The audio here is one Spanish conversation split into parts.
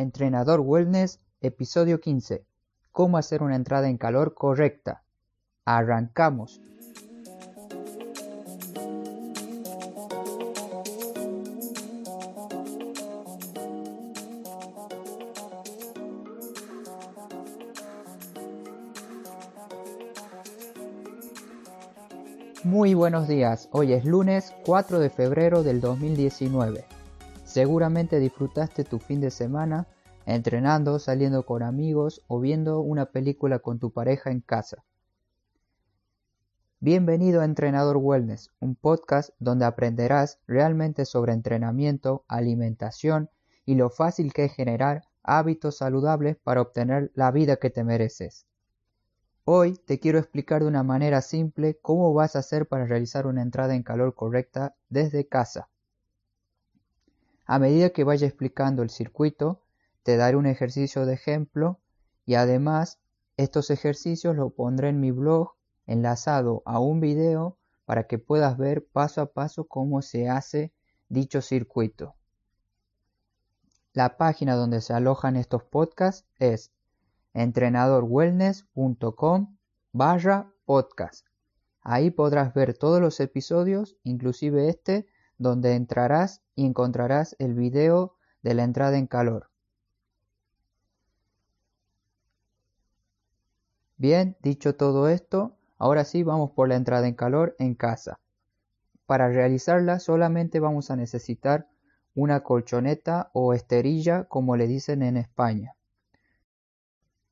Entrenador Wellness, episodio 15. Cómo hacer una entrada en calor correcta. Arrancamos. Muy buenos días, hoy es lunes 4 de febrero del 2019. Seguramente disfrutaste tu fin de semana entrenando, saliendo con amigos o viendo una película con tu pareja en casa. Bienvenido a Entrenador Wellness, un podcast donde aprenderás realmente sobre entrenamiento, alimentación y lo fácil que es generar hábitos saludables para obtener la vida que te mereces. Hoy te quiero explicar de una manera simple cómo vas a hacer para realizar una entrada en calor correcta desde casa. A medida que vaya explicando el circuito, te daré un ejercicio de ejemplo y además estos ejercicios los pondré en mi blog enlazado a un video para que puedas ver paso a paso cómo se hace dicho circuito. La página donde se alojan estos podcasts es entrenadorwellness.com barra podcast. Ahí podrás ver todos los episodios, inclusive este, donde entrarás y encontrarás el video de la entrada en calor. Bien, dicho todo esto, ahora sí vamos por la entrada en calor en casa. Para realizarla solamente vamos a necesitar una colchoneta o esterilla como le dicen en España.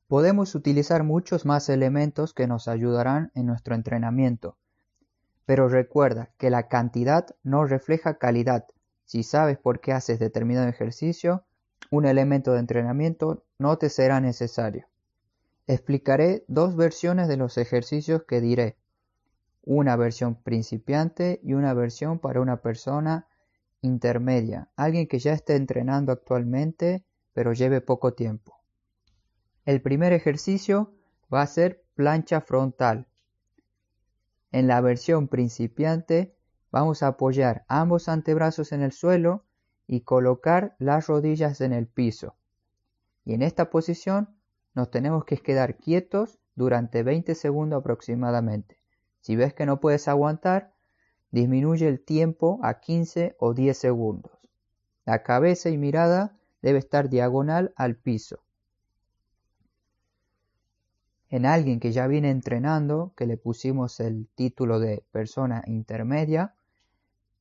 Podemos utilizar muchos más elementos que nos ayudarán en nuestro entrenamiento, pero recuerda que la cantidad no refleja calidad. Si sabes por qué haces determinado ejercicio, un elemento de entrenamiento no te será necesario. Explicaré dos versiones de los ejercicios que diré. Una versión principiante y una versión para una persona intermedia, alguien que ya esté entrenando actualmente pero lleve poco tiempo. El primer ejercicio va a ser plancha frontal. En la versión principiante vamos a apoyar ambos antebrazos en el suelo y colocar las rodillas en el piso. Y en esta posición nos tenemos que quedar quietos durante 20 segundos aproximadamente. Si ves que no puedes aguantar, disminuye el tiempo a 15 o 10 segundos. La cabeza y mirada debe estar diagonal al piso en alguien que ya viene entrenando, que le pusimos el título de persona intermedia,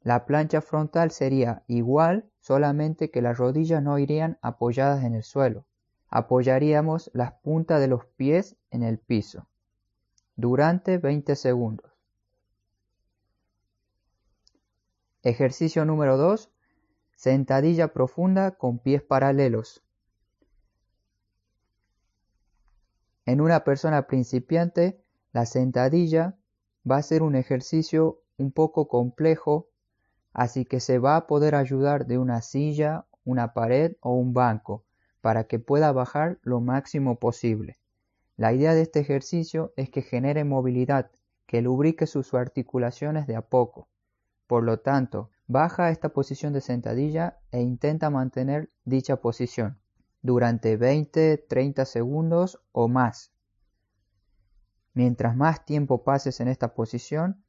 la plancha frontal sería igual, solamente que las rodillas no irían apoyadas en el suelo. Apoyaríamos las puntas de los pies en el piso durante 20 segundos. Ejercicio número 2. Sentadilla profunda con pies paralelos. En una persona principiante, la sentadilla va a ser un ejercicio un poco complejo, así que se va a poder ayudar de una silla, una pared o un banco para que pueda bajar lo máximo posible. La idea de este ejercicio es que genere movilidad, que lubrique sus articulaciones de a poco. Por lo tanto, baja esta posición de sentadilla e intenta mantener dicha posición durante 20-30 segundos o más. Mientras más tiempo pases en esta posición,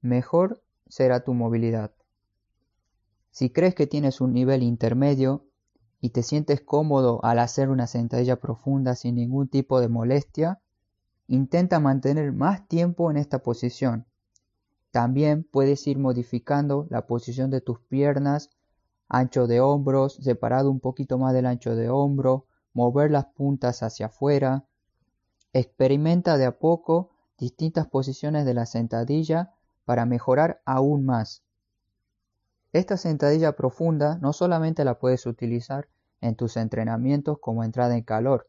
mejor será tu movilidad. Si crees que tienes un nivel intermedio y te sientes cómodo al hacer una sentadilla profunda sin ningún tipo de molestia, intenta mantener más tiempo en esta posición. También puedes ir modificando la posición de tus piernas ancho de hombros, separado un poquito más del ancho de hombro, mover las puntas hacia afuera. Experimenta de a poco distintas posiciones de la sentadilla para mejorar aún más. Esta sentadilla profunda no solamente la puedes utilizar en tus entrenamientos como entrada en calor,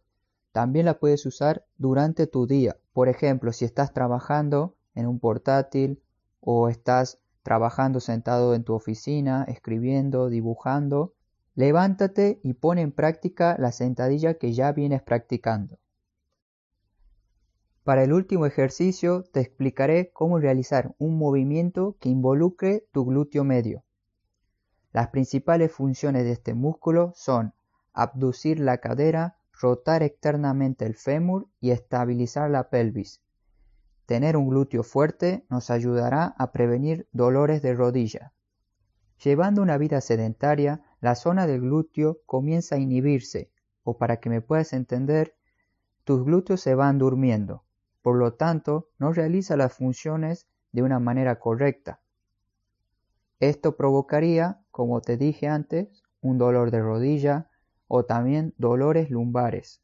también la puedes usar durante tu día. Por ejemplo, si estás trabajando en un portátil o estás trabajando sentado en tu oficina, escribiendo, dibujando, levántate y pon en práctica la sentadilla que ya vienes practicando. Para el último ejercicio te explicaré cómo realizar un movimiento que involucre tu glúteo medio. Las principales funciones de este músculo son abducir la cadera, rotar externamente el fémur y estabilizar la pelvis. Tener un glúteo fuerte nos ayudará a prevenir dolores de rodilla. Llevando una vida sedentaria, la zona del glúteo comienza a inhibirse, o para que me puedas entender, tus glúteos se van durmiendo, por lo tanto no realiza las funciones de una manera correcta. Esto provocaría, como te dije antes, un dolor de rodilla o también dolores lumbares.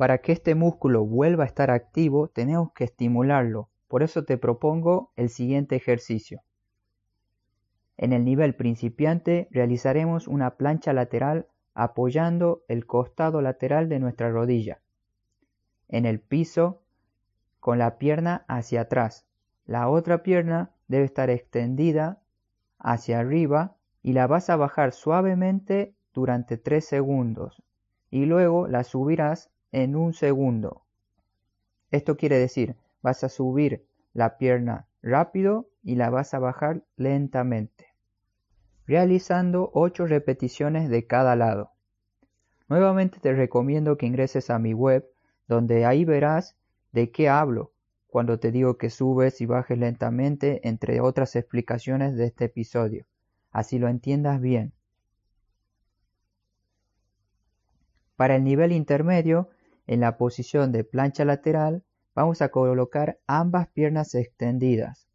Para que este músculo vuelva a estar activo tenemos que estimularlo, por eso te propongo el siguiente ejercicio. En el nivel principiante realizaremos una plancha lateral apoyando el costado lateral de nuestra rodilla. En el piso, con la pierna hacia atrás. La otra pierna debe estar extendida hacia arriba y la vas a bajar suavemente durante 3 segundos y luego la subirás en un segundo. Esto quiere decir, vas a subir la pierna rápido y la vas a bajar lentamente realizando 8 repeticiones de cada lado. Nuevamente te recomiendo que ingreses a mi web, donde ahí verás de qué hablo cuando te digo que subes y bajes lentamente, entre otras explicaciones de este episodio, así lo entiendas bien. Para el nivel intermedio, en la posición de plancha lateral, vamos a colocar ambas piernas extendidas.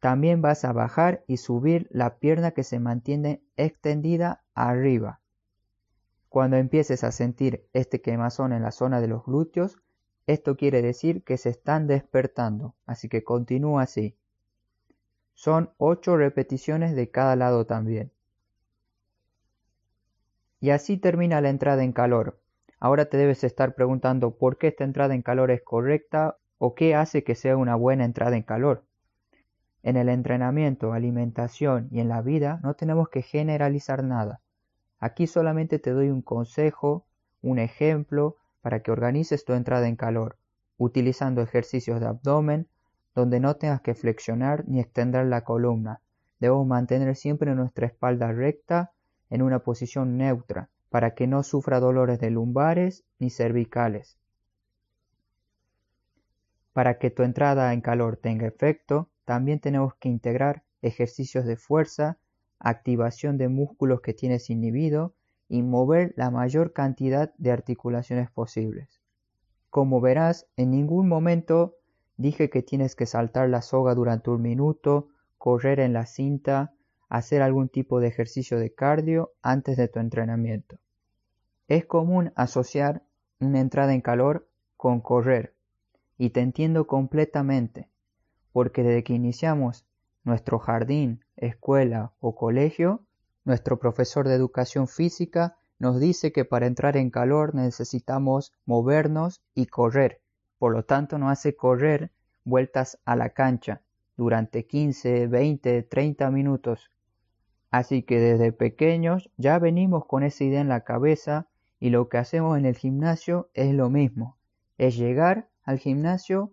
También vas a bajar y subir la pierna que se mantiene extendida arriba. Cuando empieces a sentir este quemazón en la zona de los glúteos, esto quiere decir que se están despertando, así que continúa así. Son 8 repeticiones de cada lado también. Y así termina la entrada en calor. Ahora te debes estar preguntando por qué esta entrada en calor es correcta o qué hace que sea una buena entrada en calor. En el entrenamiento, alimentación y en la vida no tenemos que generalizar nada. Aquí solamente te doy un consejo, un ejemplo para que organices tu entrada en calor, utilizando ejercicios de abdomen donde no tengas que flexionar ni extender la columna. Debemos mantener siempre nuestra espalda recta en una posición neutra para que no sufra dolores de lumbares ni cervicales. Para que tu entrada en calor tenga efecto, también tenemos que integrar ejercicios de fuerza, activación de músculos que tienes inhibido y mover la mayor cantidad de articulaciones posibles. Como verás, en ningún momento dije que tienes que saltar la soga durante un minuto, correr en la cinta, hacer algún tipo de ejercicio de cardio antes de tu entrenamiento. Es común asociar una entrada en calor con correr, y te entiendo completamente porque desde que iniciamos nuestro jardín, escuela o colegio, nuestro profesor de educación física nos dice que para entrar en calor necesitamos movernos y correr. Por lo tanto, nos hace correr vueltas a la cancha durante 15, 20, 30 minutos. Así que desde pequeños ya venimos con esa idea en la cabeza y lo que hacemos en el gimnasio es lo mismo. Es llegar al gimnasio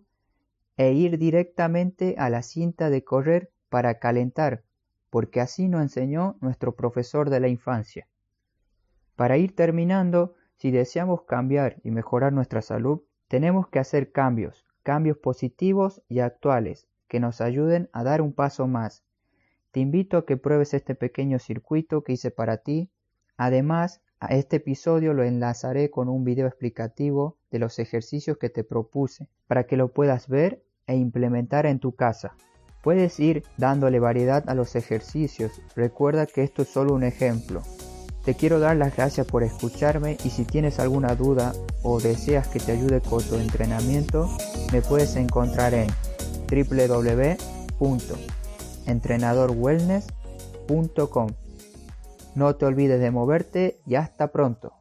e ir directamente a la cinta de correr para calentar, porque así nos enseñó nuestro profesor de la infancia. Para ir terminando, si deseamos cambiar y mejorar nuestra salud, tenemos que hacer cambios, cambios positivos y actuales, que nos ayuden a dar un paso más. Te invito a que pruebes este pequeño circuito que hice para ti. Además, a este episodio lo enlazaré con un video explicativo de los ejercicios que te propuse, para que lo puedas ver e implementar en tu casa. Puedes ir dándole variedad a los ejercicios. Recuerda que esto es solo un ejemplo. Te quiero dar las gracias por escucharme y si tienes alguna duda o deseas que te ayude con tu entrenamiento, me puedes encontrar en www.entrenadorwellness.com. No te olvides de moverte y hasta pronto.